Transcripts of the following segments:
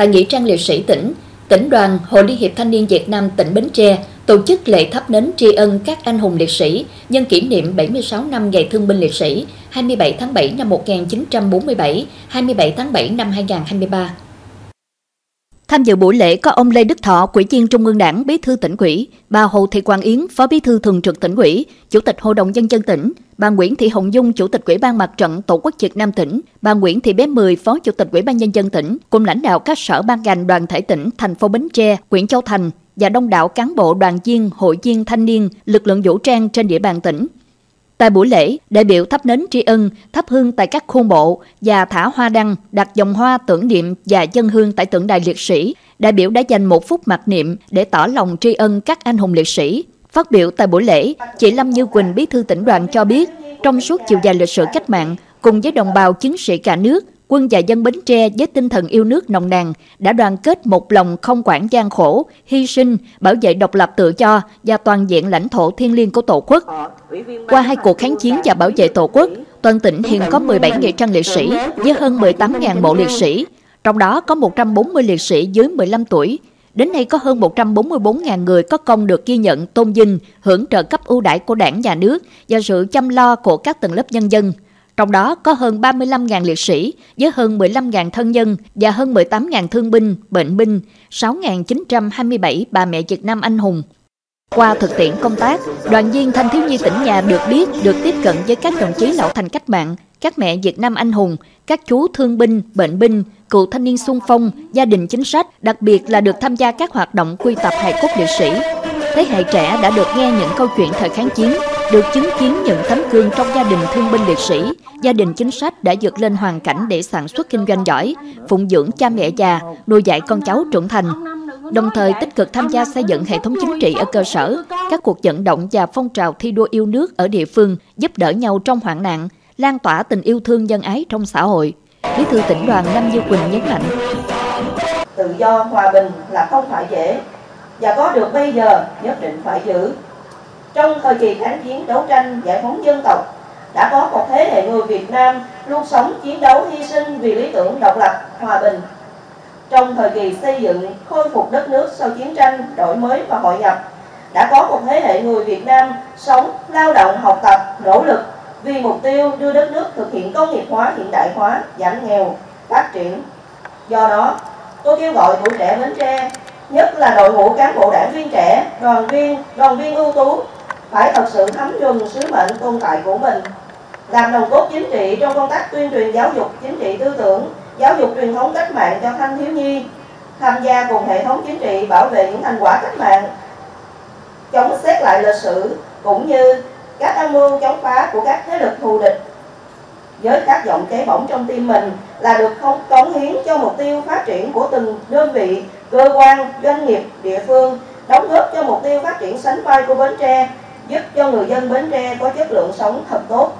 tại Nghĩa trang liệt sĩ tỉnh, tỉnh đoàn Hội Liên hiệp Thanh niên Việt Nam tỉnh Bến Tre tổ chức lễ thắp nến tri ân các anh hùng liệt sĩ nhân kỷ niệm 76 năm Ngày Thương binh Liệt sĩ 27 tháng 7 năm 1947, 27 tháng 7 năm 2023. Tham dự buổi lễ có ông Lê Đức Thọ, Ủy viên Trung ương Đảng, Bí thư tỉnh ủy, bà Hồ Thị Quang Yến, Phó Bí thư Thường trực tỉnh ủy, Chủ tịch Hội đồng nhân dân tỉnh, bà Nguyễn Thị Hồng Dung, Chủ tịch Ủy ban Mặt trận Tổ quốc Việt Nam tỉnh, bà Nguyễn Thị Bé Mười, Phó Chủ tịch Ủy ban nhân dân tỉnh, cùng lãnh đạo các sở ban ngành đoàn thể tỉnh, thành phố Bến Tre, huyện Châu Thành và đông đảo cán bộ đoàn viên, hội viên thanh niên, lực lượng vũ trang trên địa bàn tỉnh. Tại buổi lễ, đại biểu thắp nến tri ân, thắp hương tại các khuôn bộ và thả hoa đăng, đặt dòng hoa tưởng niệm và dân hương tại tượng đài liệt sĩ. Đại biểu đã dành một phút mặc niệm để tỏ lòng tri ân các anh hùng liệt sĩ. Phát biểu tại buổi lễ, chị Lâm Như Quỳnh, bí thư tỉnh đoàn cho biết, trong suốt chiều dài lịch sử cách mạng, cùng với đồng bào chiến sĩ cả nước, quân và dân Bến Tre với tinh thần yêu nước nồng nàn đã đoàn kết một lòng không quản gian khổ, hy sinh, bảo vệ độc lập tự do và toàn diện lãnh thổ thiêng liêng của Tổ quốc. Qua hai cuộc kháng chiến và bảo vệ Tổ quốc, toàn tỉnh hiện có 17 nghĩa trang liệt sĩ với hơn 18.000 mộ liệt sĩ, trong đó có 140 liệt sĩ dưới 15 tuổi. Đến nay có hơn 144.000 người có công được ghi nhận, tôn vinh, hưởng trợ cấp ưu đãi của đảng, nhà nước và sự chăm lo của các tầng lớp nhân dân. Trong đó có hơn 35.000 liệt sĩ với hơn 15.000 thân nhân và hơn 18.000 thương binh, bệnh binh, 6.927 bà mẹ Việt Nam anh hùng. Qua thực tiễn công tác, đoàn viên thanh thiếu nhi tỉnh nhà được biết, được tiếp cận với các đồng chí lão thành cách mạng, các mẹ Việt Nam anh hùng, các chú thương binh, bệnh binh, cựu thanh niên sung phong, gia đình chính sách, đặc biệt là được tham gia các hoạt động quy tập hài cốt liệt sĩ. Thế hệ trẻ đã được nghe những câu chuyện thời kháng chiến, được chứng kiến những tấm gương trong gia đình thương binh liệt sĩ, gia đình chính sách đã vượt lên hoàn cảnh để sản xuất kinh doanh giỏi, phụng dưỡng cha mẹ già, nuôi dạy con cháu trưởng thành. Đồng thời tích cực tham gia xây dựng hệ thống chính trị ở cơ sở, các cuộc vận động và phong trào thi đua yêu nước ở địa phương, giúp đỡ nhau trong hoạn nạn, lan tỏa tình yêu thương nhân ái trong xã hội. Bí thư tỉnh đoàn Lâm Như Quỳnh nhấn mạnh. Tự do, hòa bình là không phải dễ, và có được bây giờ nhất định phải giữ. Trong thời kỳ kháng chiến đấu tranh giải phóng dân tộc, đã có một thế hệ người Việt Nam luôn sống chiến đấu hy sinh vì lý tưởng độc lập, hòa bình. Trong thời kỳ xây dựng, khôi phục đất nước sau chiến tranh, đổi mới và hội nhập, đã có một thế hệ người Việt Nam sống, lao động, học tập, nỗ lực vì mục tiêu đưa đất nước thực hiện công nghiệp hóa, hiện đại hóa, giảm nghèo, phát triển. Do đó, tôi kêu gọi tuổi trẻ Bến Tre, nhất là đội ngũ cán bộ đảng viên trẻ, đoàn viên, đoàn viên ưu tú phải thật sự thấm nhuần sứ mệnh tồn tại của mình. Làm đồng cốt chính trị trong công tác tuyên truyền giáo dục chính trị tư tưởng, giáo dục truyền thống cách mạng cho thanh thiếu nhi, tham gia cùng hệ thống chính trị bảo vệ những thành quả cách mạng, chống xét lại lịch sử, cũng như các âm mưu chống phá của các thế lực thù địch. Với các giọng cháy bỏng trong tim mình là được không, cống hiến cho mục tiêu phát triển của từng đơn vị, cơ quan, doanh nghiệp, địa phương, đóng góp cho mục tiêu phát triển sánh vai của bến tre giúp cho người dân Bến Tre có chất lượng sống thật tốt.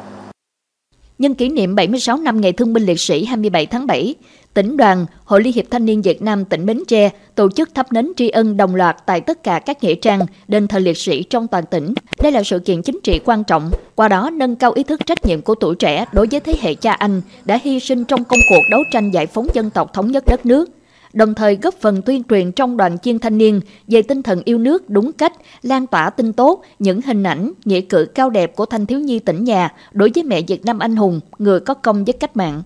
Nhân kỷ niệm 76 năm Ngày Thương binh Liệt sĩ 27 tháng 7, tỉnh đoàn, Hội Liên hiệp Thanh niên Việt Nam tỉnh Bến Tre tổ chức thắp nến tri ân đồng loạt tại tất cả các nghĩa trang, đền thờ liệt sĩ trong toàn tỉnh. Đây là sự kiện chính trị quan trọng, qua đó nâng cao ý thức trách nhiệm của tuổi trẻ đối với thế hệ cha anh đã hy sinh trong công cuộc đấu tranh giải phóng dân tộc thống nhất đất nước đồng thời góp phần tuyên truyền trong đoàn chiên thanh niên về tinh thần yêu nước đúng cách, lan tỏa tin tốt, những hình ảnh, nghĩa cử cao đẹp của thanh thiếu nhi tỉnh nhà đối với mẹ Việt Nam anh hùng, người có công với cách mạng.